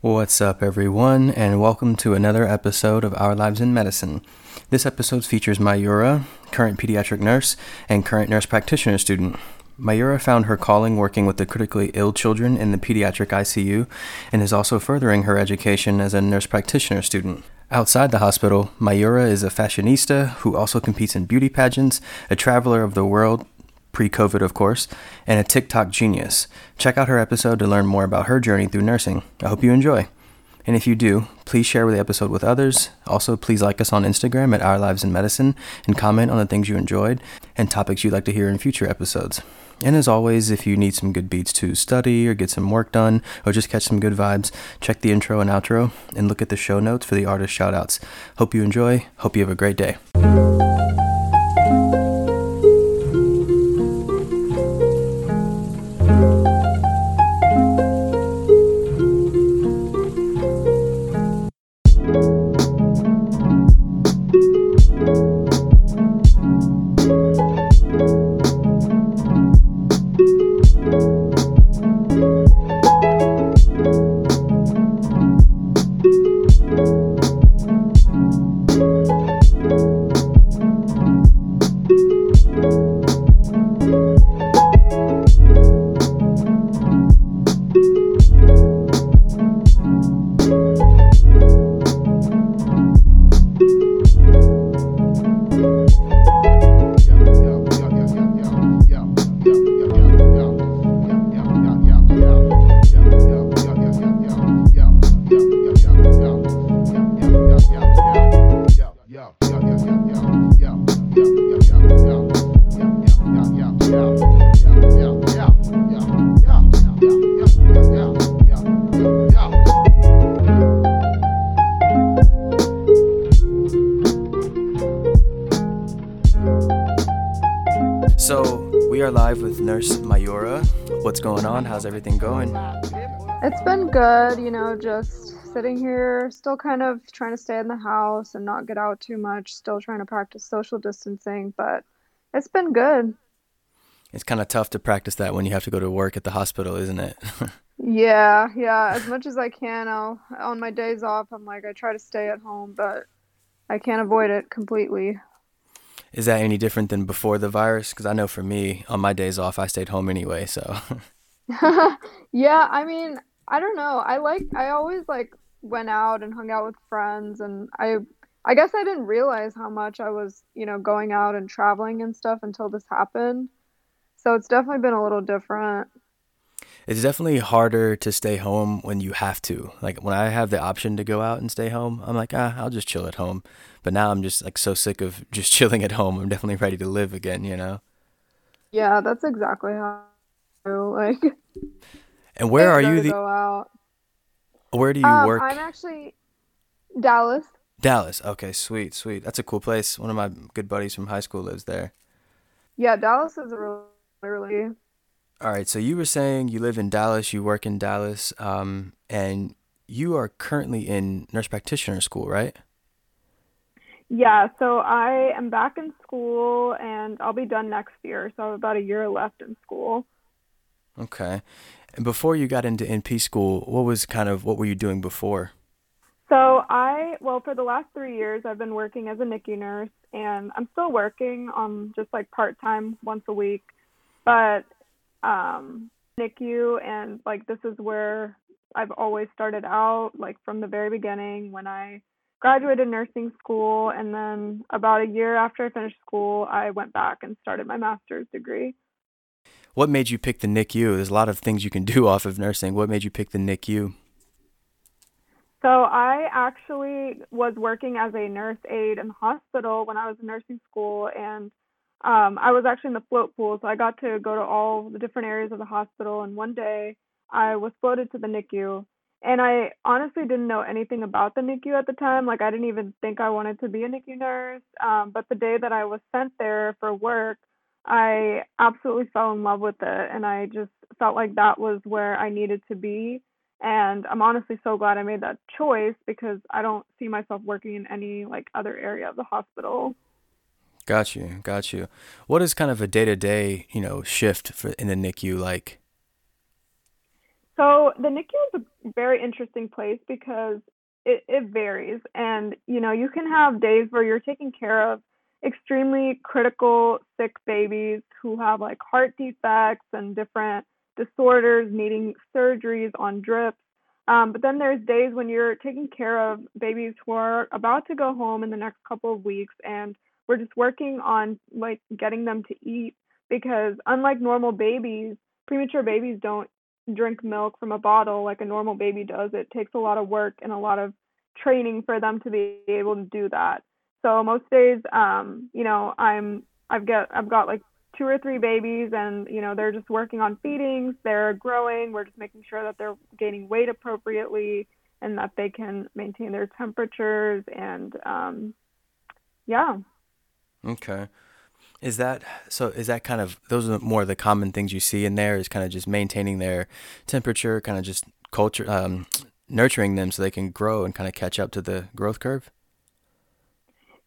What's up, everyone, and welcome to another episode of Our Lives in Medicine. This episode features Mayura, current pediatric nurse and current nurse practitioner student. Mayura found her calling working with the critically ill children in the pediatric ICU and is also furthering her education as a nurse practitioner student. Outside the hospital, Mayura is a fashionista who also competes in beauty pageants, a traveler of the world, pre COVID, of course, and a TikTok genius. Check out her episode to learn more about her journey through nursing. I hope you enjoy. And if you do, please share the episode with others. Also, please like us on Instagram at Our Lives in Medicine and comment on the things you enjoyed and topics you'd like to hear in future episodes. And as always, if you need some good beats to study or get some work done or just catch some good vibes, check the intro and outro and look at the show notes for the artist shoutouts. Hope you enjoy. Hope you have a great day. Good, you know, just sitting here, still kind of trying to stay in the house and not get out too much, still trying to practice social distancing, but it's been good. It's kind of tough to practice that when you have to go to work at the hospital, isn't it? Yeah, yeah, as much as I can, I'll on my days off, I'm like I try to stay at home, but I can't avoid it completely. Is that any different than before the virus? Because I know for me, on my days off, I stayed home anyway. So, Yeah, I mean, I don't know. I like I always like went out and hung out with friends and I I guess I didn't realize how much I was, you know, going out and traveling and stuff until this happened. So it's definitely been a little different. it's definitely harder to stay home when you have to. Like when I have the option to go out and stay home, I'm like, ah, I'll just chill at home. But now I'm just like so sick of just chilling at home. I'm definitely ready to live again, you know? Yeah, that's exactly how I feel, like And where are you? The, go out. where do you Um, work? I'm actually Dallas. Dallas. Okay, sweet, sweet. That's a cool place. One of my good buddies from high school lives there. Yeah, Dallas is really, really All right, so you were saying you live in Dallas, you work in Dallas, um, and you are currently in nurse practitioner school, right? Yeah, so I am back in school and I'll be done next year. So I have about a year left in school. Okay. And before you got into NP school, what was kind of what were you doing before? So I, well, for the last three years, I've been working as a NICU nurse and I'm still working on just like part time once a week. But um NICU and like this is where I've always started out, like from the very beginning when I graduated nursing school and then about a year after I finished school, I went back and started my master's degree. What made you pick the NICU? There's a lot of things you can do off of nursing. What made you pick the NICU? So I actually was working as a nurse aide in the hospital when I was in nursing school, and um, I was actually in the float pool, so I got to go to all the different areas of the hospital. And one day, I was floated to the NICU, and I honestly didn't know anything about the NICU at the time. Like I didn't even think I wanted to be a NICU nurse. Um, but the day that I was sent there for work, I absolutely fell in love with it, and I just felt like that was where I needed to be. And I'm honestly so glad I made that choice because I don't see myself working in any like other area of the hospital. Got you, got you. What is kind of a day to day, you know, shift for in the NICU like? So the NICU is a very interesting place because it, it varies. And, you know, you can have days where you're taking care of extremely critical sick babies who have like heart defects and different disorders needing surgeries on drips. Um, but then there's days when you're taking care of babies who are about to go home in the next couple of weeks and we're just working on like getting them to eat because unlike normal babies, premature babies don't drink milk from a bottle like a normal baby does. It takes a lot of work and a lot of training for them to be able to do that. So most days, um, you know, I'm I've got I've got like two or three babies and you know they're just working on feedings they're growing we're just making sure that they're gaining weight appropriately and that they can maintain their temperatures and um, yeah okay is that so? Is that kind of those are more the common things you see in there? Is kind of just maintaining their temperature, kind of just culture, um, nurturing them so they can grow and kind of catch up to the growth curve.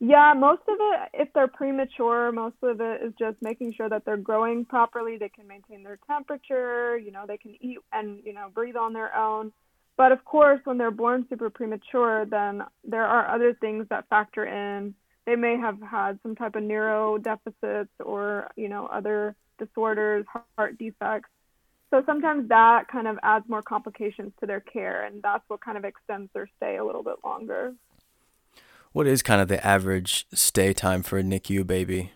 Yeah, most of it, if they're premature, most of it is just making sure that they're growing properly. They can maintain their temperature. You know, they can eat and you know breathe on their own. But of course, when they're born super premature, then there are other things that factor in they may have had some type of neuro deficits or you know other disorders heart defects so sometimes that kind of adds more complications to their care and that's what kind of extends their stay a little bit longer what is kind of the average stay time for a nicu baby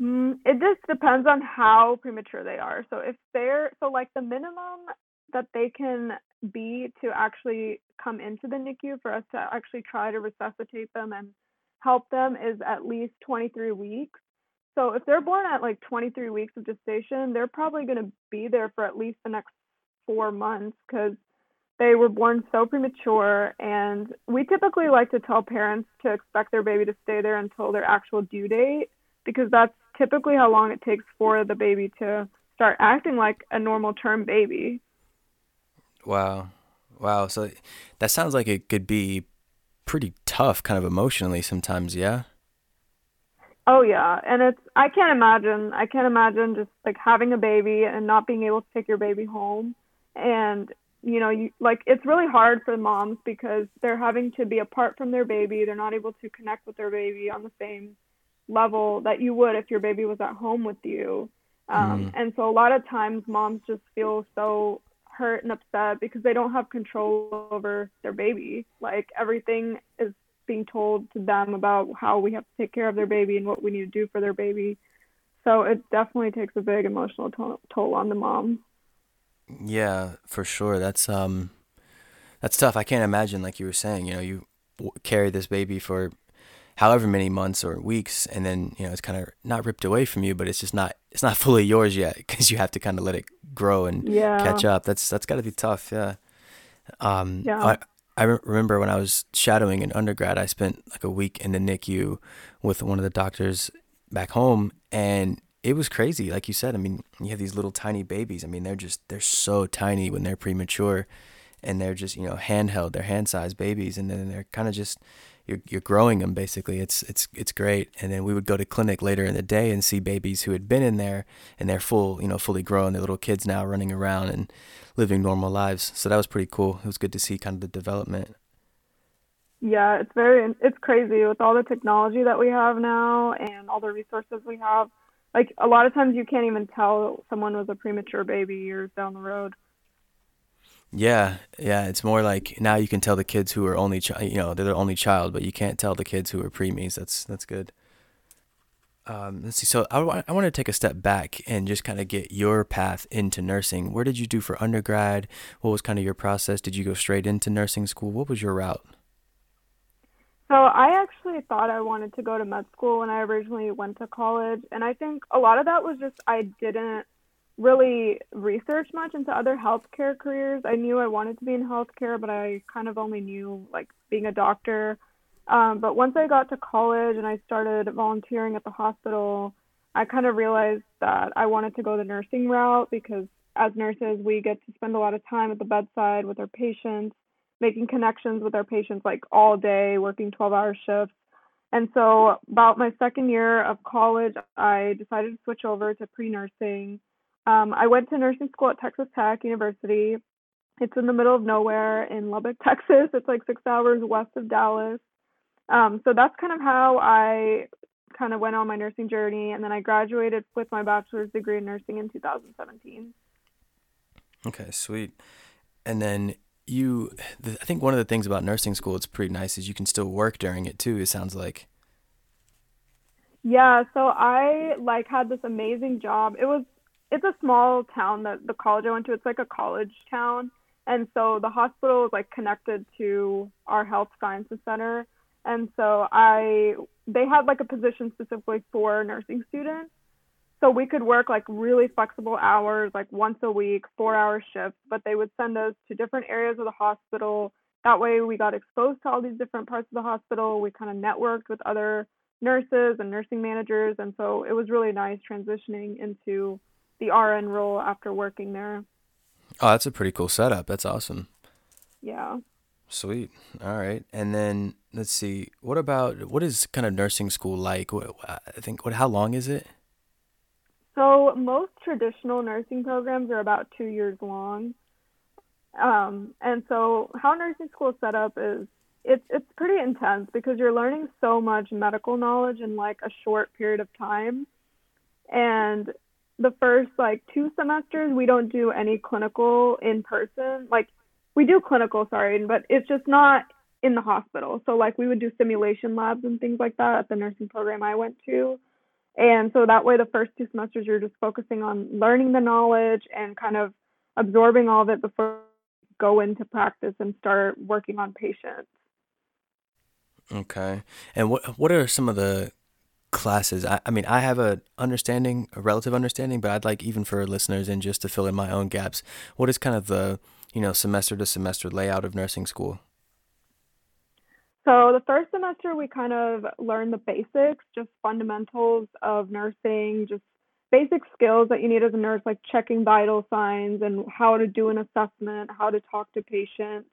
mm, it just depends on how premature they are so if they're so like the minimum that they can be to actually come into the NICU for us to actually try to resuscitate them and help them is at least 23 weeks. So if they're born at like 23 weeks of gestation, they're probably going to be there for at least the next four months because they were born so premature. And we typically like to tell parents to expect their baby to stay there until their actual due date because that's typically how long it takes for the baby to start acting like a normal term baby. Wow. Wow. So that sounds like it could be pretty tough kind of emotionally sometimes, yeah? Oh yeah, and it's I can't imagine. I can't imagine just like having a baby and not being able to take your baby home and you know, you like it's really hard for moms because they're having to be apart from their baby. They're not able to connect with their baby on the same level that you would if your baby was at home with you. Um, mm. And so a lot of times moms just feel so hurt and upset because they don't have control over their baby. Like everything is being told to them about how we have to take care of their baby and what we need to do for their baby. So it definitely takes a big emotional to- toll on the mom. Yeah, for sure. That's um that's tough. I can't imagine like you were saying, you know, you w- carry this baby for however many months or weeks and then you know it's kind of not ripped away from you but it's just not it's not fully yours yet because you have to kind of let it grow and yeah. catch up that's that's got to be tough yeah um yeah. I, I remember when I was shadowing in undergrad I spent like a week in the NICU with one of the doctors back home and it was crazy like you said I mean you have these little tiny babies I mean they're just they're so tiny when they're premature and they're just you know handheld they're hand sized babies and then they're kind of just you're you're growing them basically. It's it's it's great. And then we would go to clinic later in the day and see babies who had been in there and they're full, you know, fully grown. They're little kids now running around and living normal lives. So that was pretty cool. It was good to see kind of the development. Yeah, it's very it's crazy with all the technology that we have now and all the resources we have. Like a lot of times you can't even tell someone was a premature baby years down the road. Yeah, yeah. It's more like now you can tell the kids who are only, chi- you know, they're the only child, but you can't tell the kids who are preemies. That's that's good. Um, let's see. So I, want to take a step back and just kind of get your path into nursing. Where did you do for undergrad? What was kind of your process? Did you go straight into nursing school? What was your route? So I actually thought I wanted to go to med school when I originally went to college, and I think a lot of that was just I didn't really research much into other healthcare careers. I knew I wanted to be in healthcare, but I kind of only knew like being a doctor. Um, but once I got to college and I started volunteering at the hospital, I kind of realized that I wanted to go the nursing route because as nurses, we get to spend a lot of time at the bedside with our patients, making connections with our patients like all day, working 12 hour shifts. And so, about my second year of college, I decided to switch over to pre nursing Um, I went to nursing school at Texas Tech University. It's in the middle of nowhere in Lubbock, Texas. It's like six hours west of Dallas. Um, so that's kind of how I kind of went on my nursing journey, and then I graduated with my bachelor's degree in nursing in 2017. Okay, sweet. And then you, the, I think one of the things about nursing school it's pretty nice is you can still work during it too. It sounds like. Yeah, so I like had this amazing job. It was it's a small town that the college I went to. It's like a college town, and so the hospital is like connected to our health sciences center. And so I they had like a position specifically for nursing students. So we could work like really flexible hours, like once a week, four hour shifts, but they would send us to different areas of the hospital. That way we got exposed to all these different parts of the hospital. We kind of networked with other nurses and nursing managers. And so it was really nice transitioning into the RN role after working there. Oh, that's a pretty cool setup. That's awesome. Yeah. Sweet. All right. And then let's see. What about what is kind of nursing school like? I think what how long is it? So most traditional nursing programs are about 2 years long. Um, and so how nursing school is set up is it's it's pretty intense because you're learning so much medical knowledge in like a short period of time. And the first like two semesters we don't do any clinical in person. Like we do clinical, sorry, but it's just not in the hospital. So like we would do simulation labs and things like that at the nursing program I went to. And so that way the first two semesters you're just focusing on learning the knowledge and kind of absorbing all of it before you go into practice and start working on patients. Okay. And what what are some of the classes. I, I mean, I have a understanding, a relative understanding, but I'd like even for listeners and just to fill in my own gaps. What is kind of the you know semester to semester layout of nursing school? So the first semester we kind of learn the basics, just fundamentals of nursing, just basic skills that you need as a nurse, like checking vital signs and how to do an assessment, how to talk to patients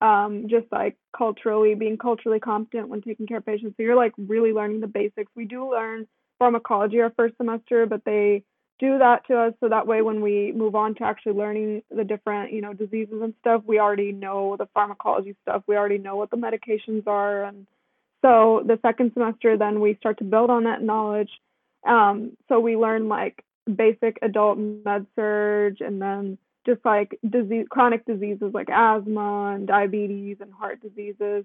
um, just like culturally being culturally competent when taking care of patients. So you're like really learning the basics. We do learn pharmacology our first semester, but they do that to us so that way when we move on to actually learning the different you know diseases and stuff we already know the pharmacology stuff we already know what the medications are and so the second semester then we start to build on that knowledge um, so we learn like basic adult med surg and then just like disease, chronic diseases like asthma and diabetes and heart diseases.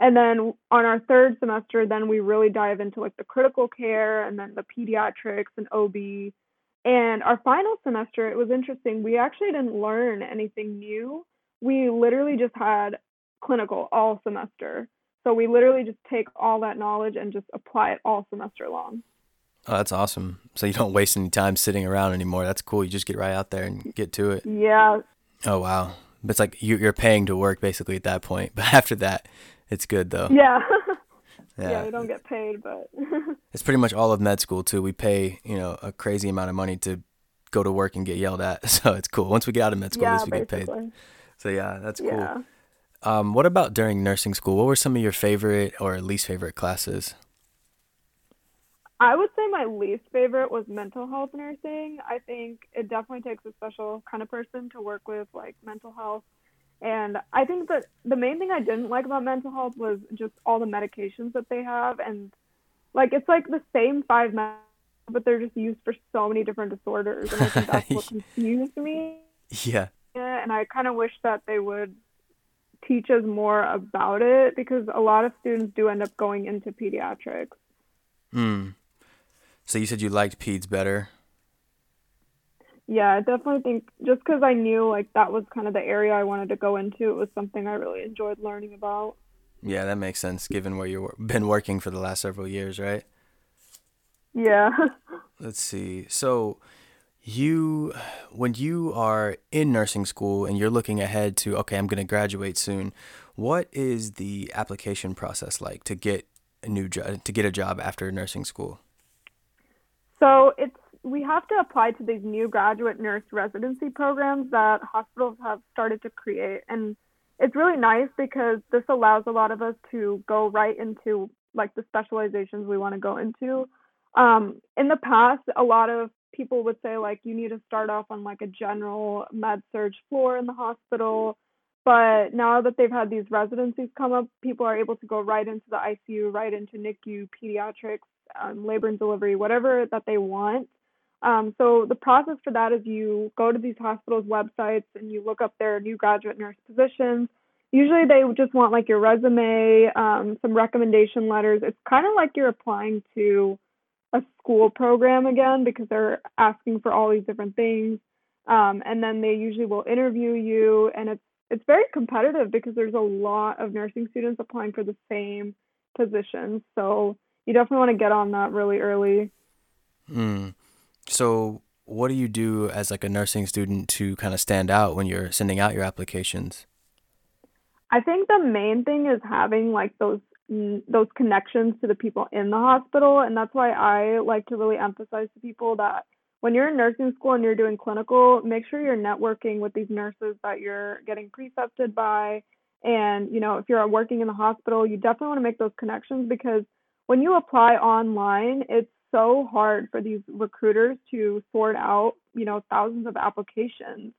And then on our third semester, then we really dive into like the critical care and then the pediatrics and OB. And our final semester, it was interesting. We actually didn't learn anything new. We literally just had clinical all semester. So we literally just take all that knowledge and just apply it all semester long. Oh, that's awesome. So you don't waste any time sitting around anymore. That's cool. You just get right out there and get to it. Yeah. Oh wow. But it's like you're paying to work basically at that point. But after that, it's good though. Yeah. yeah. yeah, you don't get paid, but it's pretty much all of med school too. We pay you know a crazy amount of money to go to work and get yelled at. So it's cool. Once we get out of med school, yeah, at least we basically. get paid. So yeah, that's cool. Yeah. Um, what about during nursing school? What were some of your favorite or least favorite classes? I would say my least favorite was mental health nursing. I think it definitely takes a special kind of person to work with like mental health. And I think that the main thing I didn't like about mental health was just all the medications that they have and like it's like the same five meds but they're just used for so many different disorders and I think that's what confused me. Yeah. Yeah, and I kind of wish that they would teach us more about it because a lot of students do end up going into pediatrics. Hmm. So you said you liked peds better. Yeah, I definitely think just because I knew like that was kind of the area I wanted to go into, it was something I really enjoyed learning about. Yeah, that makes sense given where you've been working for the last several years, right? Yeah. Let's see. So you when you are in nursing school and you're looking ahead to okay, I'm going to graduate soon, what is the application process like to get a new job to get a job after nursing school? So it's we have to apply to these new graduate nurse residency programs that hospitals have started to create and it's really nice because this allows a lot of us to go right into like the specializations we want to go into. Um, in the past, a lot of people would say like you need to start off on like a general med surg floor in the hospital. But now that they've had these residencies come up, people are able to go right into the ICU, right into NICU, pediatrics, um, labor and delivery, whatever that they want. Um, so the process for that is you go to these hospitals' websites and you look up their new graduate nurse positions. Usually they just want like your resume, um, some recommendation letters. It's kind of like you're applying to a school program again because they're asking for all these different things. Um, and then they usually will interview you, and it's it's very competitive because there's a lot of nursing students applying for the same positions. So you definitely want to get on that really early. Mm. So what do you do as like a nursing student to kind of stand out when you're sending out your applications? I think the main thing is having like those mm, those connections to the people in the hospital and that's why I like to really emphasize to people that when you're in nursing school and you're doing clinical, make sure you're networking with these nurses that you're getting precepted by and you know, if you're working in the hospital, you definitely want to make those connections because when you apply online, it's so hard for these recruiters to sort out, you know, thousands of applications.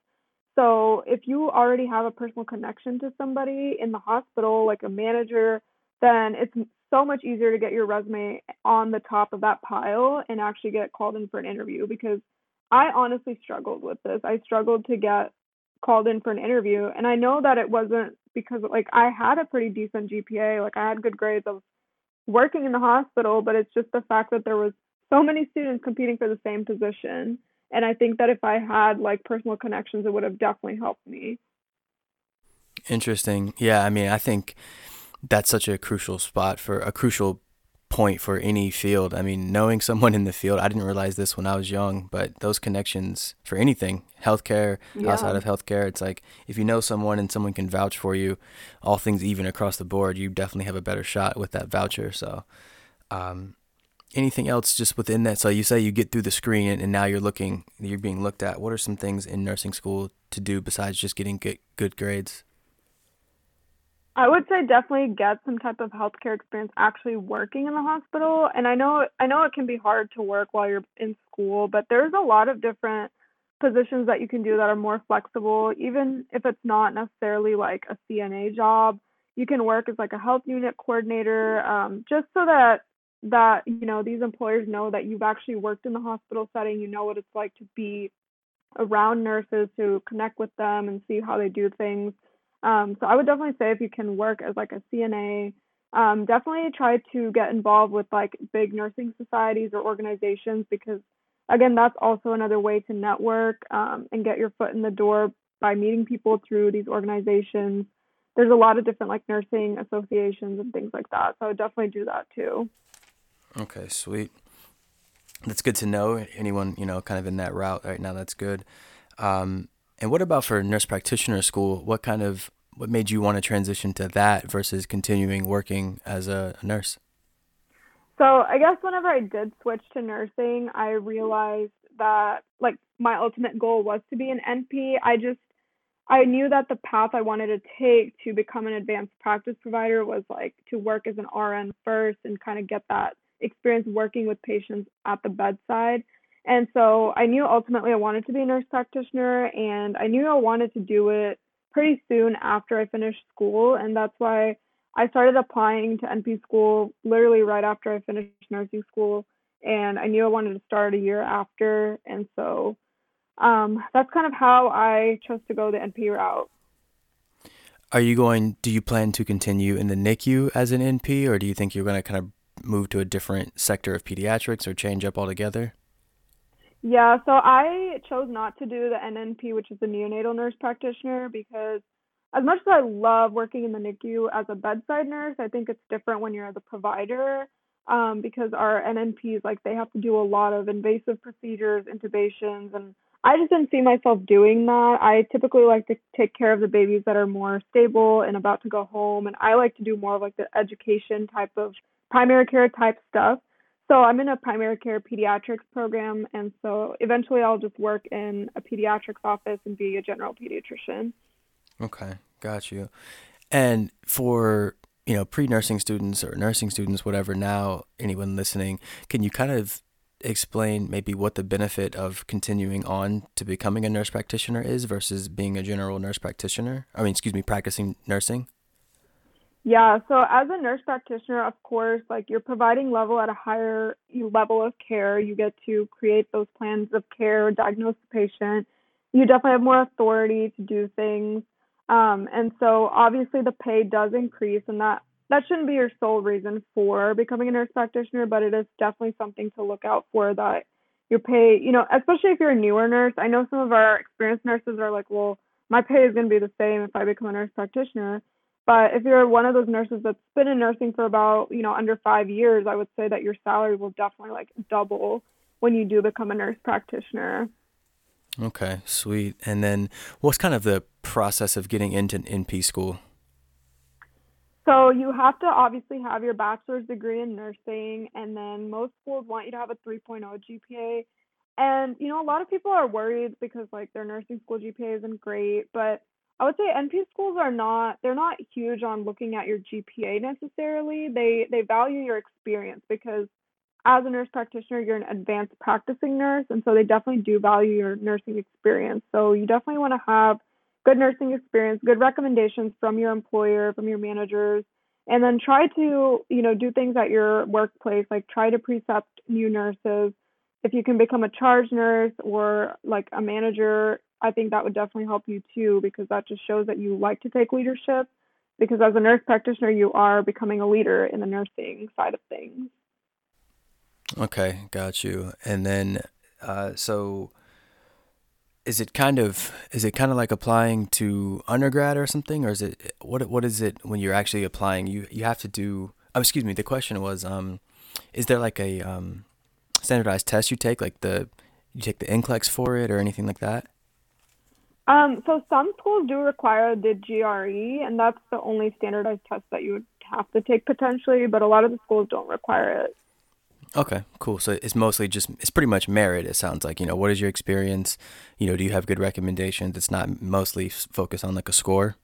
So if you already have a personal connection to somebody in the hospital, like a manager, then it's so much easier to get your resume on the top of that pile and actually get called in for an interview because I honestly struggled with this. I struggled to get called in for an interview and I know that it wasn't because like I had a pretty decent GPA, like I had good grades. Was working in the hospital, but it's just the fact that there was so many students competing for the same position. And I think that if I had like personal connections, it would have definitely helped me. Interesting. Yeah, I mean, I think that's such a crucial spot for a crucial point for any field. I mean, knowing someone in the field, I didn't realize this when I was young, but those connections for anything, healthcare, yeah. outside of healthcare, it's like if you know someone and someone can vouch for you, all things even across the board, you definitely have a better shot with that voucher. So, um, anything else just within that? So you say you get through the screen and, and now you're looking, you're being looked at. What are some things in nursing school to do besides just getting good, good grades? I would say definitely get some type of healthcare experience actually working in the hospital. And I know I know it can be hard to work while you're in school, but there's a lot of different positions that you can do that are more flexible, even if it's not necessarily like a CNA job. You can work as like a health unit coordinator, um, just so that that you know these employers know that you've actually worked in the hospital setting you know what it's like to be around nurses to connect with them and see how they do things. Um, so i would definitely say if you can work as like a cna um, definitely try to get involved with like big nursing societies or organizations because again that's also another way to network um, and get your foot in the door by meeting people through these organizations. There's a lot of different like nursing associations and things like that so i would definitely do that too Okay, sweet. That's good to know. Anyone, you know, kind of in that route right now, that's good. Um, and what about for nurse practitioner school? What kind of what made you want to transition to that versus continuing working as a, nurse? So I guess whenever I did switch to nursing, I realized that like my ultimate goal was to be an NP. I just I knew that the path I wanted to take to become an advanced practice provider was like to work as an RN first and kind of get that experience working with patients at the bedside. And so I knew ultimately I wanted to be a nurse practitioner and I knew I wanted to do it pretty soon after I finished school. And that's why I started applying to NP school literally right after I finished nursing school. And I knew I wanted to start a year after. And so um, that's kind of how I chose to go the NP route. Are you going, do you plan to continue in the NICU as an NP, or do you think you're going to kind of move to a different sector of pediatrics or change up altogether? Yeah, so I chose not to do the NNP, which is the neonatal nurse practitioner, because as much as I love working in the NICU as a bedside nurse, I think it's different when you're the provider um, because our NNPs, like, they have to do a lot of invasive procedures, intubations, and I just didn't see myself doing that. I typically like to take care of the babies that are more stable and about to go home, and I like to do more of like the education type of primary care type stuff. So I'm in a primary care pediatrics program, and so eventually I'll just work in a pediatrics office and be a general pediatrician. Okay, got you. And for you know pre-nursing students or nursing students, whatever. Now, anyone listening, can you kind of explain maybe what the benefit of continuing on to becoming a nurse practitioner is versus being a general nurse practitioner? I mean, excuse me, practicing nursing? Yeah, so as a nurse practitioner, of course, like you're providing level at a higher level of care. You get to create those plans of care, diagnose the patient. You definitely have more authority to do things. Um, and so obviously the pay does increase, and that that shouldn't be your sole reason for becoming a nurse practitioner, but it is definitely something to look out for that your pay, you know, especially if you're a newer nurse. I know some of our experienced nurses are like, well, my pay is going to be the same if I become a nurse practitioner but if you're one of those nurses that's been in nursing for about, you know, under five years, I would say that your salary will definitely like double when you do become a nurse practitioner. Okay, sweet. And then what's kind of the process of getting into NP school? So you have to obviously have your bachelor's degree in nursing, and then most schools want you to have a 3.0 GPA. And you know, a lot of people are worried because like their nursing school GPA isn't great, but I would say NP schools are not they're not huge on looking at your GPA necessarily. They they value your experience because as a nurse practitioner, you're an advanced practicing nurse, and so they definitely do value your nursing experience. So you definitely want to have good nursing experience, good recommendations from your employer, from your managers, and then try to you know do things at your workplace, like try to precept new nurses. If you can become a charge nurse or like a manager I think that would definitely help you too, because that just shows that you like to take leadership. Because as a nurse practitioner, you are becoming a leader in the nursing side of things. Okay, got you. And then, uh, so is it kind of is it kind of like applying to undergrad or something, or is it what what is it when you're actually applying? You you have to do. Oh, excuse me. The question was, um, is there like a um, standardized test you take, like the you take the NCLEX for it, or anything like that? Um, so some schools do require the GRE, and that's the only standardized test that you would have to take potentially, but a lot of the schools don't require it. Okay, cool. So it's mostly just it's pretty much merit. It sounds like you know what is your experience? You know, do you have good recommendations? It's not mostly focused on like a score.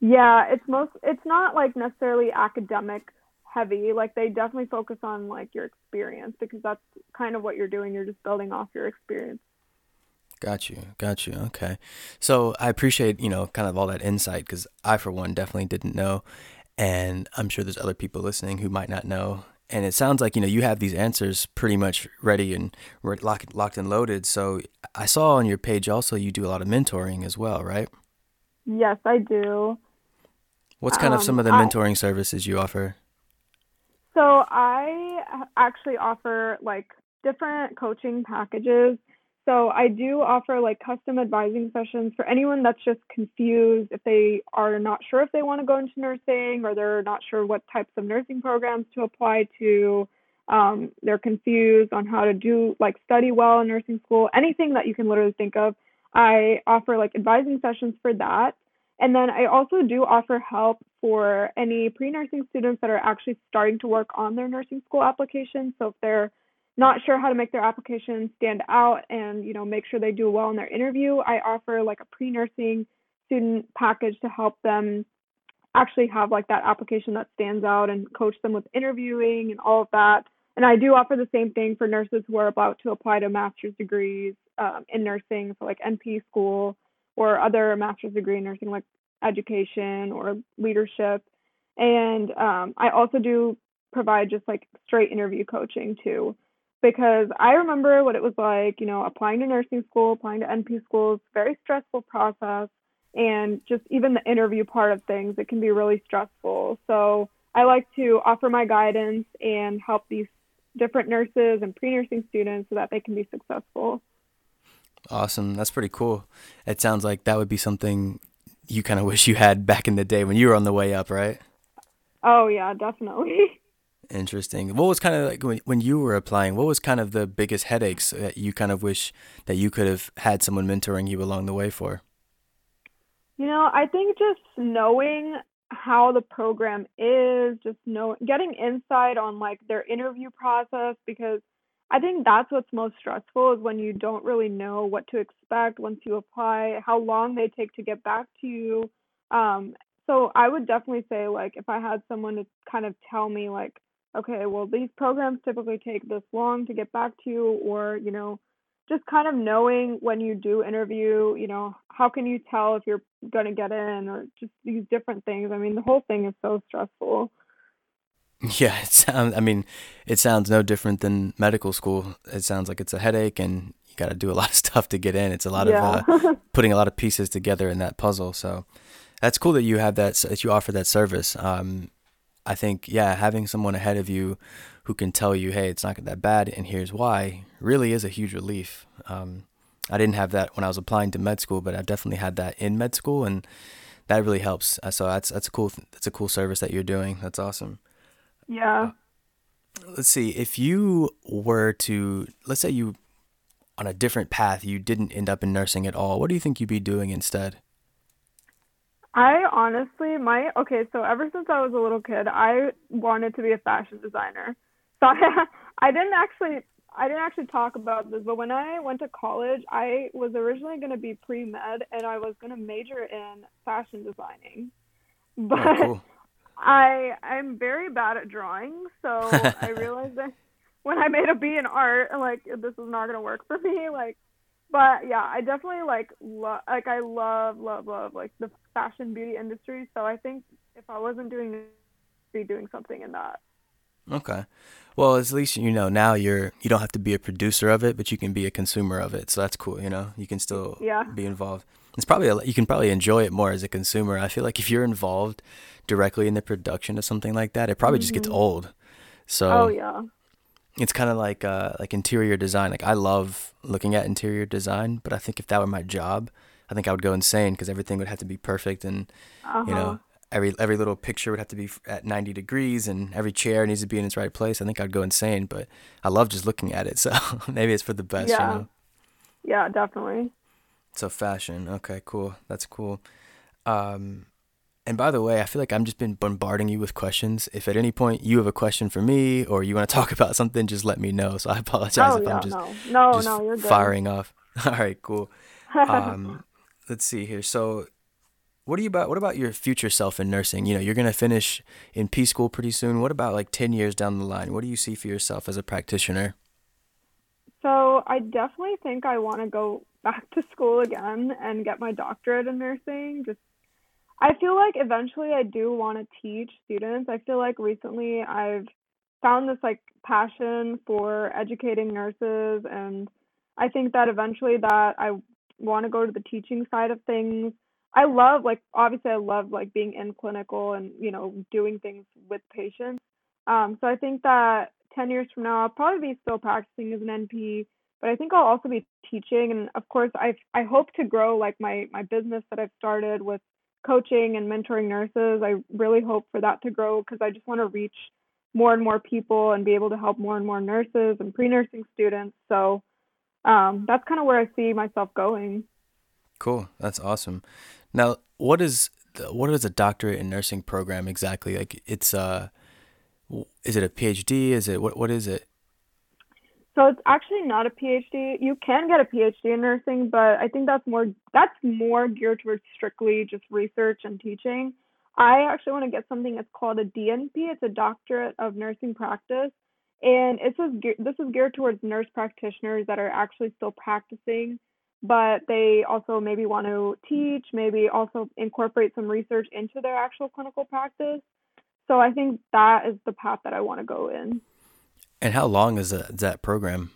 Yeah, it's most. It's not like necessarily academic heavy. Like they definitely focus on like your experience because that's kind of what you're doing. You're just building off your experience. Got you. Got you. Okay. So I appreciate, you know, kind of all that insight because I, for one, definitely didn't know. And I'm sure there's other people listening who might not know. And it sounds like, you know, you have these answers pretty much ready and locked, locked and loaded. So I saw on your page also you do a lot of mentoring as well, right? Yes, I do. What's kind um, of some of the mentoring I, services you offer? So I actually offer like different coaching packages so I do offer like custom advising sessions for anyone that's just confused if they are not sure if they want to go into nursing or they're not sure what types of nursing programs to apply to. Um, they're confused on how to do like study well in nursing school, anything that you can literally think of. I offer like advising sessions for that. And then I also do offer help for any pre nursing students that are actually starting to work on their nursing school application. So if they're not sure how to make their application stand out and you know make sure they do well in their interview i offer like a pre-nursing student package to help them actually have like that application that stands out and coach them with interviewing and all of that. And i do offer the same thing for nurses who are about to apply to master's degrees um, in nursing for like np school or other master's degree in nursing like education or leadership. And um, i also do provide just like straight interview coaching too because I remember what it was like, you know, applying to nursing school, applying to NP schools, very stressful process. And just even the interview part of things, it can be really stressful. So I like to offer my guidance and help these different nurses and pre nursing students so that they can be successful. Awesome. That's pretty cool. It sounds like that would be something you kind of wish you had back in the day when you were on the way up, right? Oh, yeah, definitely. Interesting. What was kind of like when, you were applying? What was kind of the biggest headaches that you kind of wish that you could have had someone mentoring you along the way for? You know, I think just knowing how the program is, just know getting insight on like their interview process because I think that's what's most stressful is when you don't really know what to expect once you apply, how long they take to get back to you. Um, so I would definitely say like if I had someone to kind of tell me like okay, well, these programs typically take this long to get back to you, or, you know, just kind of knowing when you do interview, you know, how can you tell if you're going to get in or just these different things. I mean, the whole thing is so stressful. Yeah, it sounds, I mean, it sounds no different than medical school. It sounds like it's a headache and you got to do a lot of stuff to get in. It's a lot yeah. of uh, putting a lot of pieces together in that puzzle. So that's cool that you have that, that you offer that service. Um, I think, yeah, having someone ahead of you who can tell you, hey, it's not that bad and here's why, really is a huge relief. Um, I didn't have that when I was applying to med school, but I've definitely had that in med school, and that really helps. Uh, so that's that's a cool that's a cool service that you're doing. That's awesome. Yeah. Uh, let's see. If you were to, let's say you, on a different path, you didn't end up in nursing at all. What do you think you'd be doing instead? I honestly, my okay. So ever since I was a little kid, I wanted to be a fashion designer. So I, I didn't actually, I didn't actually talk about this, but when I went to college, I was originally going to be pre med, and I was going to major in fashion designing. Oh, but oh, cool. I I'm very bad at drawing, so I realized that when I made a B in art, like this is not gonna work for me. Like, but yeah, I definitely like love like I love love love like the fashion beauty industry. So I think if I wasn't doing it, be doing something in that. Okay. Well, at least you know now you're you don't have to be a producer of it, but you can be a consumer of it. So that's cool. You know, you can still yeah. be involved. It's probably a, you can probably enjoy it more as a consumer. I feel like if you're involved directly in the production of something like that, it probably mm-hmm. just gets mm-hmm. old. So Oh yeah. It's kind of like uh like interior design. Like I love looking at interior design, but I think if that were my job, I think I would go insane because everything would have to be perfect and uh-huh. you know uh-huh. every every little picture would have to be at 90 degrees and every chair needs to be in its right place. I think I'd go insane, but I love just looking at it. So maybe it's for the best, yeah. you know. Yeah, definitely. So fashion. Okay, cool. That's cool. Um, and by the way, I feel like I'm just been bombarding you with questions. If at any point you have a question for me or you want to talk about something, just let me know. So I apologize oh, if I'm just, no. No, just no, you're good. firing off. All right, cool. Um, let's see here. So what do you about what about your future self in nursing? You know, you're gonna finish NP school pretty soon. What about like ten years down the line? What do you see for yourself as a practitioner? So I definitely think I want to go back to school again and get my doctorate in nursing. Just I feel like eventually I do want to teach students. I feel like recently I've found this like passion for educating nurses and I think that eventually that I want to go to the teaching side of things. I love like obviously I love like being in clinical and you know doing things with patients. Um, so I think that 10 years from now I'll probably be still practicing as an NP but I think I'll also be teaching and of course I I hope to grow like my my business that I've started with coaching and mentoring nurses. I really hope for that to grow because I just want to reach more and more people and be able to help more and more nurses and pre-nursing students. So um, that's kind of where I see myself going. Cool. That's awesome. Now, what is the, what is a doctorate in nursing program exactly? Like it's uh is it a PhD? Is it what what is it? So it's actually not a PhD. You can get a PhD in nursing, but I think that's more that's more geared towards strictly just research and teaching. I actually want to get something that's called a DNP. It's a doctorate of nursing practice, and it's this is geared towards nurse practitioners that are actually still practicing, but they also maybe want to teach, maybe also incorporate some research into their actual clinical practice. So I think that is the path that I want to go in. And how long is that, that program?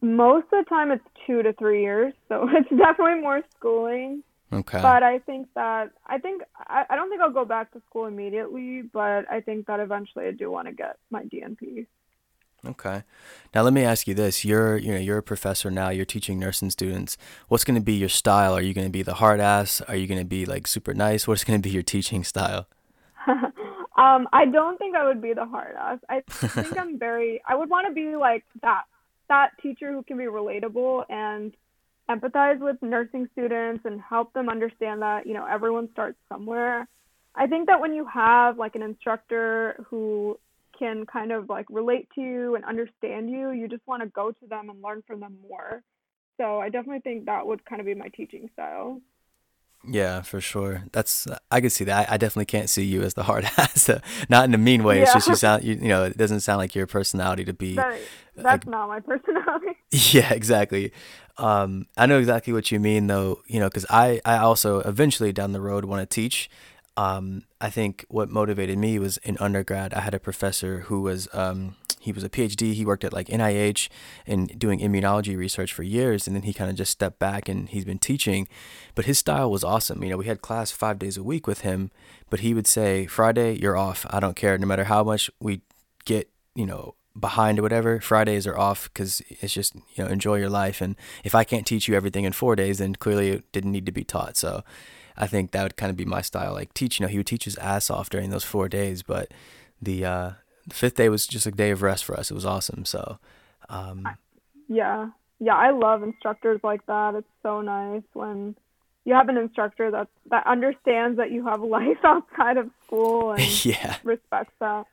Most of the time, it's two to three years, so it's definitely more schooling. Okay. But I think that I think I, I don't think I'll go back to school immediately, but I think that eventually I do want to get my DNP. Okay. Now let me ask you this: You're you know you're a professor now. You're teaching nursing students. What's going to be your style? Are you going to be the hard ass? Are you going to be like super nice? What's going to be your teaching style? Um, I don't think I would be the hard ass. I think I'm very. I would want to be like that that teacher who can be relatable and empathize with nursing students and help them understand that you know everyone starts somewhere. I think that when you have like an instructor who can kind of like relate to you and understand you, you just want to go to them and learn from them more. So I definitely think that would kind of be my teaching style. Yeah, for sure. That's I could see that. I, I definitely can't see you as the hard ass. Not in a mean way. It's just you sound. You, you know, it doesn't sound like your personality to be. That, that's not my personality. Yeah, exactly. Um, I know exactly what you mean, though. You know, because I I also eventually down the road want to teach. Um, I think what motivated me was in undergrad. I had a professor who was um, he was a PhD. He worked at like NIH and doing immunology research for years, and then he kind of just stepped back and he's been teaching. But his style was awesome. You know, we had class five days a week with him, but he would say, "Friday, you're off. I don't care. No matter how much we get, you know." behind or whatever fridays are off because it's just you know enjoy your life and if i can't teach you everything in four days then clearly it didn't need to be taught so i think that would kind of be my style like teach you know he would teach his ass off during those four days but the uh the fifth day was just a day of rest for us. It was awesome. So um Yeah. Yeah, I love instructors like that. It's so nice when you have an instructor that that understands that you have life outside of school and yeah. respects that.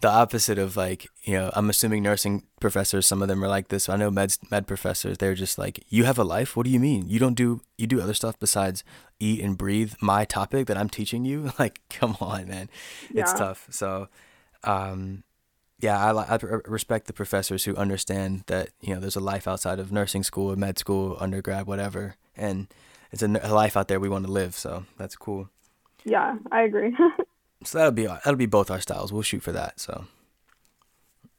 the opposite of like you know i'm assuming nursing professors some of them are like this i know med med professors they're just like you have a life? What do you mean? You don't do you do other stuff besides eat and breathe my topic that i'm teaching you? Like come on man. It's tough. So um yeah I, I respect the professors who understand that you know there's a life outside of nursing school med school undergrad whatever and it's a life out there we want to live so that's cool Yeah, I agree. so that'll be that'll be both our styles we'll shoot for that so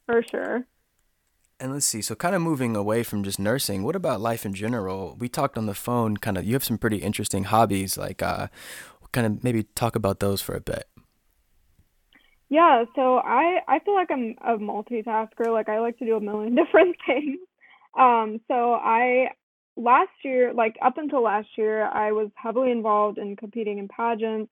For sure. And let's see, so kind of moving away from just nursing, what about life in general? We talked on the phone, kind of, you have some pretty interesting hobbies, like, uh, kind of maybe talk about those for a bit. Yeah, so I I feel like I'm a multitasker. Like I like to do a million different things. Um, so I last year, like up until last year, I was heavily involved in competing in pageants,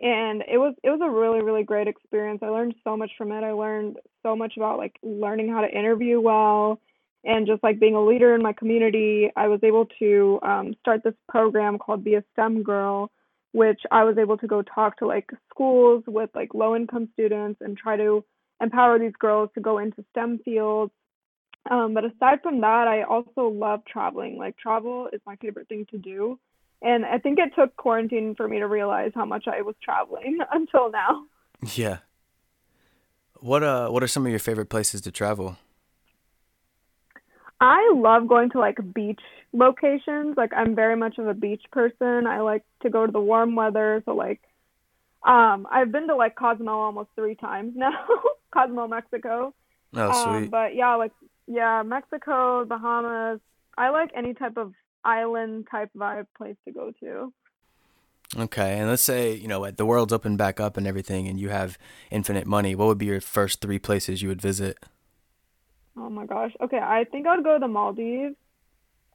and it was it was a really really great experience. I learned so much from it. I learned so much about like learning how to interview well and just like being a leader in my community. I was able to um, start this program called Be a STEM Girl which I was able to go talk to like schools with like low income students and try to empower these girls to go into STEM fields. Um, but aside from that, I also love traveling. Like travel is my favorite thing to do. And I think it took quarantine for me to realize how much I was traveling until now. Yeah. What uh what are some of your favorite places to travel? I love going to like beach locations. Like I'm very much of a beach person. I like to go to the warm weather. So like um I've been to like Cozumel almost three times now. Cozumel, Mexico. Oh, Um sweet. but yeah, like yeah, Mexico, Bahamas. I like any type of island type vibe place to go to. Okay, and let's say, you know, the world's opened back up and everything and you have infinite money. What would be your first three places you would visit? Oh my gosh. Okay, I think I'd go to the Maldives,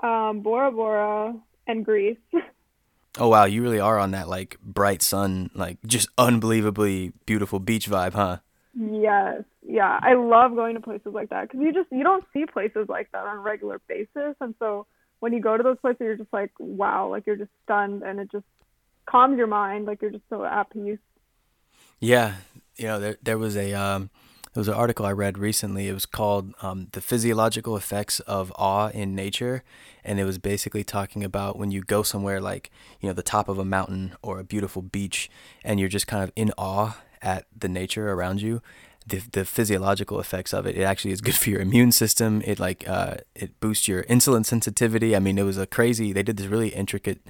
um, Bora Bora, and Greece. Oh wow, you really are on that like bright sun, like just unbelievably beautiful beach vibe, huh? Yes, yeah, I love going to places like that because you just you don't see places like that on a regular basis, and so when you go to those places, you're just like, wow, like you're just stunned, and it just calms your mind, like you're just so at peace. Yeah, you know, there there was a um, there was an article I read recently. It was called um, "The Physiological Effects of Awe in Nature," and it was basically talking about when you go somewhere like you know the top of a mountain or a beautiful beach, and you're just kind of in awe at the nature around you. The, the physiological effects of it, it actually is good for your immune system. It like uh, it boosts your insulin sensitivity. I mean, it was a crazy. They did this really intricate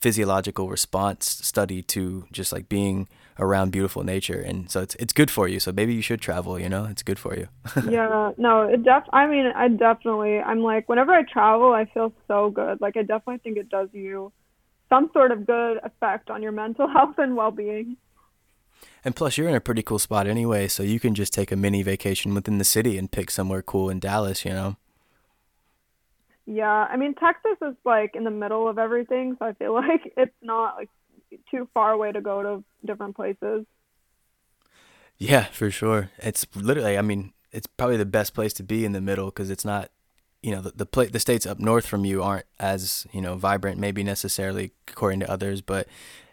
physiological response study to just like being around beautiful nature and so it's it's good for you so maybe you should travel you know it's good for you Yeah, no, it def I mean, I definitely I'm like whenever I travel, I feel so good. Like I definitely think it does you some sort of good effect on your mental health and well-being. and plus you're in a pretty cool spot anyway so you can just take a mini vacation within the city and pick somewhere cool in Dallas you know Yeah, I mean, Texas is like in the middle of everything, so I feel like it's not like too far away to go to different places. yeah for sure it's literally i mean it's probably the best place to be in the middle because it's not you know the the, pla- the states up north from you aren't as you know vibrant maybe necessarily according to others but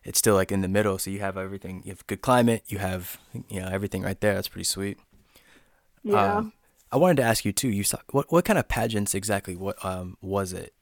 it's still like in the middle so you have everything you have good climate you have you know everything right there that's pretty sweet Yeah. Um, I wanted to ask you too. You saw what what kind of pageants exactly? What um was it?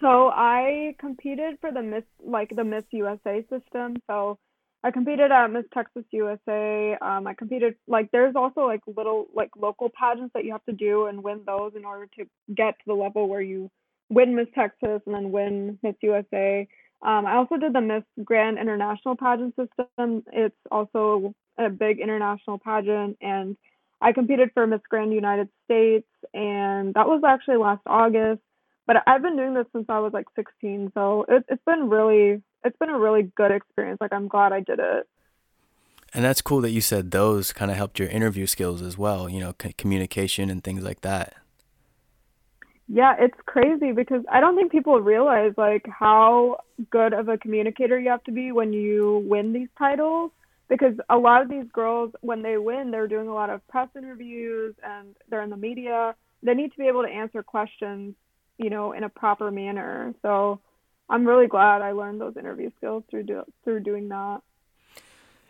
So I competed for the Miss like the Miss USA system. So I competed at Miss Texas USA. Um, I competed like there's also like little like local pageants that you have to do and win those in order to get to the level where you win Miss Texas and then win Miss USA. Um, I also did the Miss Grand International pageant system. It's also a big international pageant, and I competed for Miss Grand United States, and that was actually last August. But I've been doing this since I was like 16, so it, it's been really, it's been a really good experience. Like I'm glad I did it. And that's cool that you said those kind of helped your interview skills as well. You know, c- communication and things like that. Yeah, it's crazy because I don't think people realize like how good of a communicator you have to be when you win these titles because a lot of these girls when they win they're doing a lot of press interviews and they're in the media they need to be able to answer questions you know in a proper manner so i'm really glad i learned those interview skills through do, through doing that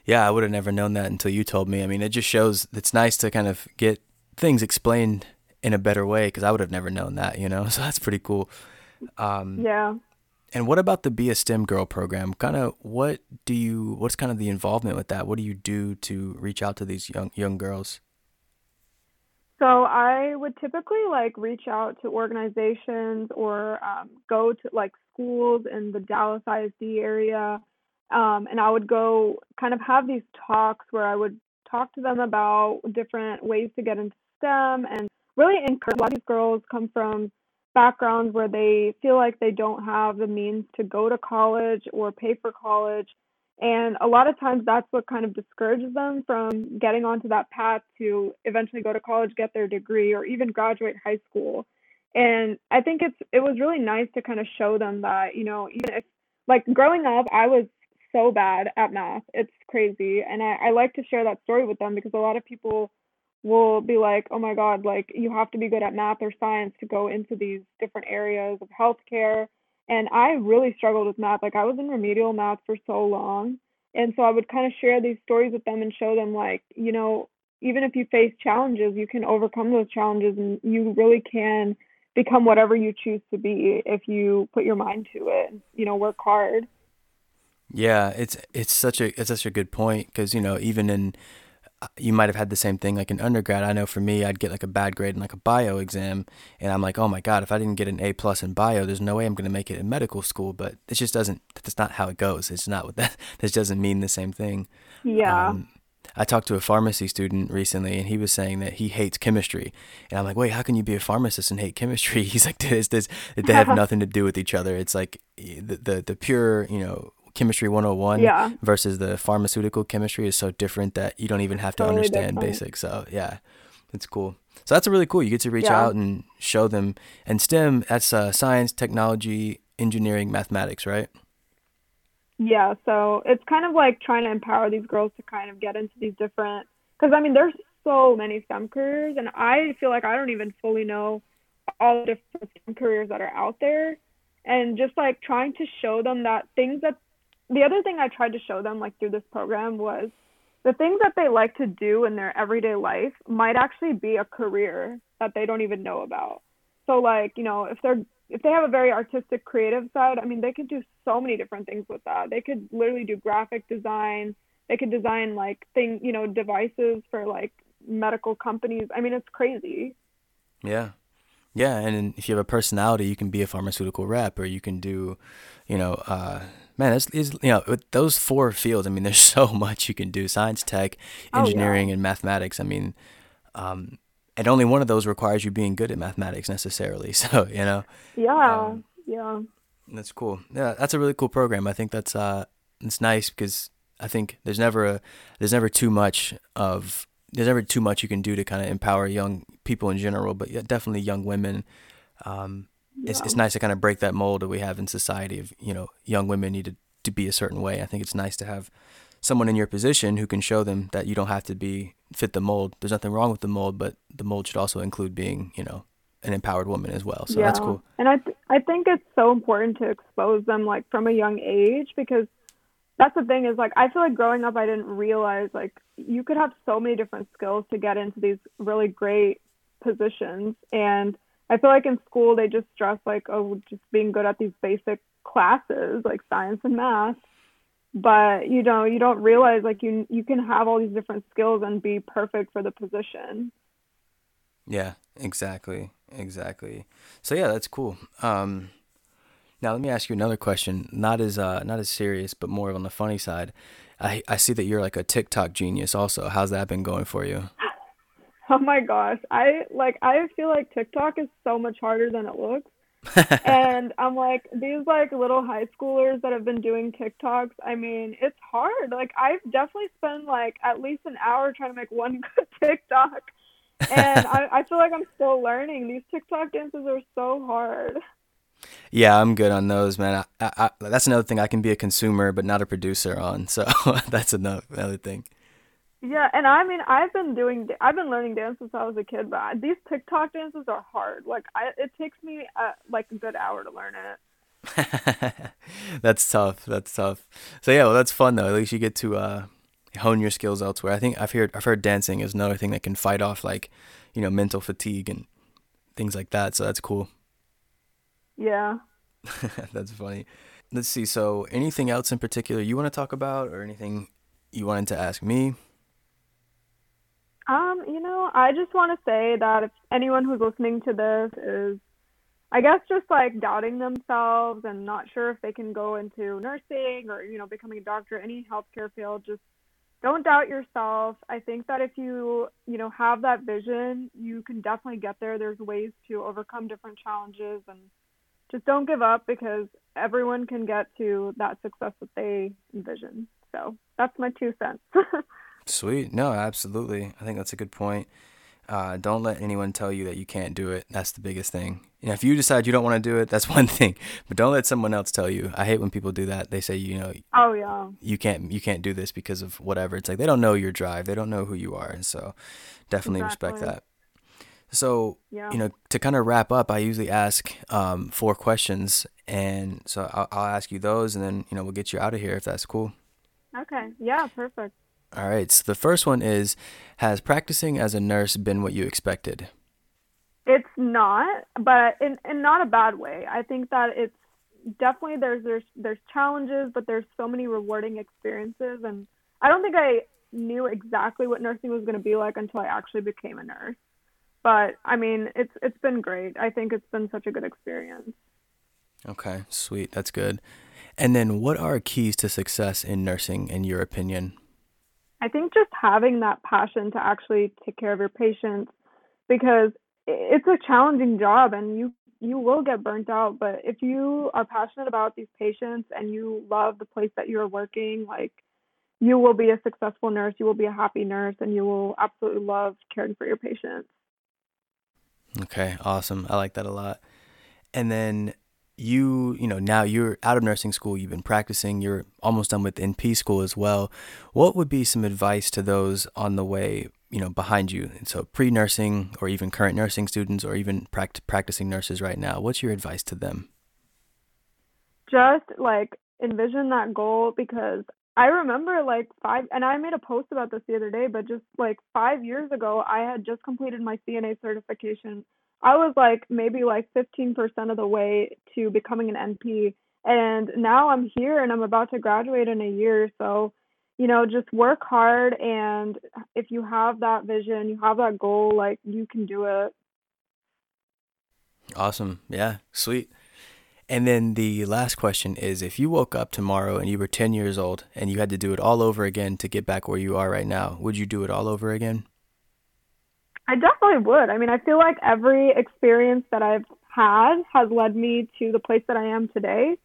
yeah i would have never known that until you told me i mean it just shows it's nice to kind of get things explained in a better way because i would have never known that you know so that's pretty cool um, yeah and what about the Be a STEM Girl program? Kind of what do you what's kind of the involvement with that? What do you do to reach out to these young young girls? So I would typically like reach out to organizations or um, go to like schools in the Dallas ISD area, um, and I would go kind of have these talks where I would talk to them about different ways to get into STEM and really encourage. A lot of these girls come from backgrounds where they feel like they don't have the means to go to college or pay for college. And a lot of times that's what kind of discourages them from getting onto that path to eventually go to college, get their degree, or even graduate high school. And I think it's it was really nice to kind of show them that, you know, even if like growing up, I was so bad at math. It's crazy. And I, I like to share that story with them because a lot of people will be like, oh my God, like you have to be good at math or science to go into these different areas of healthcare. And I really struggled with math. Like I was in remedial math for so long. And so I would kind of share these stories with them and show them, like, you know, even if you face challenges, you can overcome those challenges and you really can become whatever you choose to be if you put your mind to it, you know, work hard. Yeah, it's it's such a it's such a good point because you know even in you might have had the same thing like in undergrad. I know for me, I'd get like a bad grade in like a bio exam, and I'm like, oh my god, if I didn't get an A plus in bio, there's no way I'm going to make it in medical school. But it just doesn't. That's not how it goes. It's not what that. This doesn't mean the same thing. Yeah. Um, I talked to a pharmacy student recently, and he was saying that he hates chemistry. And I'm like, wait, how can you be a pharmacist and hate chemistry? He's like, this, this, they have nothing to do with each other. It's like the, the, the pure, you know, chemistry 101 yeah. versus the pharmaceutical chemistry is so different that you don't even have to totally understand different. basics. So yeah, it's cool. So that's a really cool. You get to reach yeah. out and show them. And STEM, that's uh, science, technology, engineering, mathematics, right? Yeah. So it's kind of like trying to empower these girls to kind of get into these different. Because I mean, there's so many STEM careers, and I feel like I don't even fully know all the different STEM careers that are out there. And just like trying to show them that things that the other thing I tried to show them like through this program was the things that they like to do in their everyday life might actually be a career that they don't even know about. So like, you know, if they're if they have a very artistic creative side, I mean, they could do so many different things with that. They could literally do graphic design. They could design like thing, you know, devices for like medical companies. I mean, it's crazy. Yeah. Yeah, and if you have a personality, you can be a pharmaceutical rep or you can do, you know, uh man, it's, it's, you know, with those four fields, I mean, there's so much you can do: science, tech, engineering, oh, yeah. and mathematics. I mean, um, and only one of those requires you being good at mathematics necessarily. So you know. Yeah. Um, yeah. That's cool. Yeah, that's a really cool program. I think that's uh, it's nice because I think there's never a there's never too much of there's never too much you can do to kind of empower young people in general, but yeah, definitely young women. Um, yeah. it's, it's nice to kind of break that mold that we have in society of you know young women need to, to be a certain way. I think it's nice to have someone in your position who can show them that you don't have to be fit the mold. There's nothing wrong with the mold but the mold should also include being you know an empowered woman as well. So yeah. that's cool. And i th- i think it's so important to expose them like from a young age because that's the thing is like i feel like growing up i didn't realize like you could have so many different skills to get into these really great positions. And I feel like in school they just stress like oh just being good at these basic classes like science and math. But you know you don't realize like you you can have all these different skills and be perfect for the position. Yeah exactly exactly. So yeah that's cool. Um now let me ask you another question not as uh not as serious but more on the funny side. I i see that you're like a tiktok genius also. How's that been going for you oh my gosh i like i feel like tiktok is so much harder than it looks and I'm like, these like little high schoolers that have been doing TikToks, I mean, it's hard. Like I've definitely spent like at least an hour trying to make one good TikTok. And I, I feel like I'm still learning. These TikTok dances are so hard. Yeah, I'm good on those, man. I, I, that's another thing I can be a consumer, but not a producer on. So that's another another thing. Yeah, and I mean, I've been doing, I've been learning dance since I was a kid, but these TikTok dances are hard. Like, I, it takes me uh, like a good hour to learn it. that's tough. That's tough. So yeah, well, that's fun though. At least you get to uh, hone your skills elsewhere. I think I've heard, I've heard dancing is another thing that can fight off like, you know, mental fatigue and things like that. So that's cool. Yeah. that's funny. Let's see. So, anything else in particular you want to talk about, or anything you wanted to ask me? Um, you know, I just want to say that if anyone who's listening to this is, I guess, just like doubting themselves and not sure if they can go into nursing or, you know, becoming a doctor, any healthcare field, just don't doubt yourself. I think that if you, you know, have that vision, you can definitely get there. There's ways to overcome different challenges and just don't give up because everyone can get to that success that they envision. So that's my two cents. Sweet. No, absolutely. I think that's a good point. Uh, don't let anyone tell you that you can't do it. That's the biggest thing. You know, if you decide you don't want to do it, that's one thing. But don't let someone else tell you. I hate when people do that. They say, you know, oh yeah, you can't you can't do this because of whatever. It's like they don't know your drive. They don't know who you are, and so definitely exactly. respect that. So yeah. you know, to kind of wrap up, I usually ask um, four questions, and so I'll, I'll ask you those, and then you know we'll get you out of here if that's cool. Okay. Yeah. Perfect. All right. So the first one is Has practicing as a nurse been what you expected? It's not, but in, in not a bad way. I think that it's definitely there's there's there's challenges, but there's so many rewarding experiences and I don't think I knew exactly what nursing was going to be like until I actually became a nurse. But I mean, it's it's been great. I think it's been such a good experience. Okay, sweet. That's good. And then what are keys to success in nursing in your opinion? I think just having that passion to actually take care of your patients because it's a challenging job and you you will get burnt out but if you are passionate about these patients and you love the place that you're working like you will be a successful nurse you will be a happy nurse and you will absolutely love caring for your patients. Okay awesome. I like that a lot. And then you you know now you're out of nursing school you've been practicing you're almost done with np school as well. What would be some advice to those on the way you know behind you? And so pre-nursing or even current nursing students or even pract- practicing nurses right now what's your advice to them? Just like envision that goal because i remember like five and i made a post about this the other day but just like five years ago i had just completed my cna certification I was like maybe like 15% of the way to becoming an NP. And now I'm here and I'm about to graduate in a year. So, you know, just work hard. And if you have that vision, you have that goal, like you can do it. Awesome. Yeah. Sweet. And then the last question is if you woke up tomorrow and you were 10 years old and you had to do it all over again to get back where you are right now, would you do it all over again? I definitely would. I mean, I feel like every experience that I've had has led me to the place that I am today.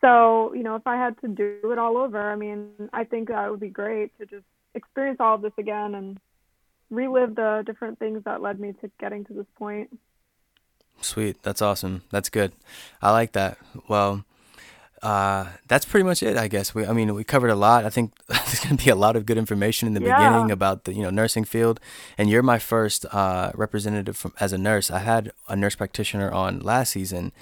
So, you know, if I had to do it all over, I mean, I think that would be great to just experience all of this again and relive the different things that led me to getting to this point. Sweet. That's awesome. That's good. I like that. Well, uh, that's pretty much it, I guess. We, I mean, we covered a lot. I think there's going to be a lot of good information in the yeah. beginning about the, you know, nursing field. And you're my first uh, representative from as a nurse. I had a nurse practitioner on last season,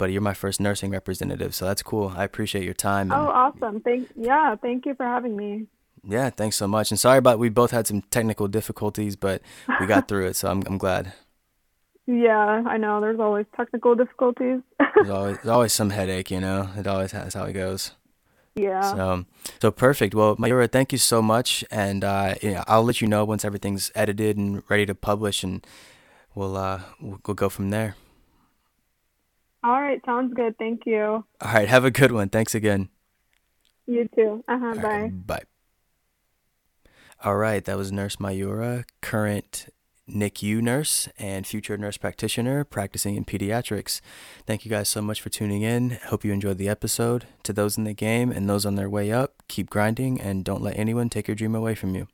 but you're my first nursing representative, so that's cool. I appreciate your time. And, oh, awesome! Thank, yeah, thank you for having me. Yeah, thanks so much. And sorry about we both had some technical difficulties, but we got through it, so I'm I'm glad. Yeah, I know. There's always technical difficulties. There's always there's always some headache, you know. It always has how it goes. yeah. So, so perfect. Well, Mayura, thank you so much, and uh, yeah, I'll let you know once everything's edited and ready to publish, and we'll uh, we'll, we'll go from there. All right, sounds good. Thank you. All right, have a good one. Thanks again. You too. Uh-huh, bye. right, bye. All right, that was Nurse Mayura, current NICU nurse and future nurse practitioner practicing in pediatrics. Thank you guys so much for tuning in. Hope you enjoyed the episode. To those in the game and those on their way up, keep grinding and don't let anyone take your dream away from you.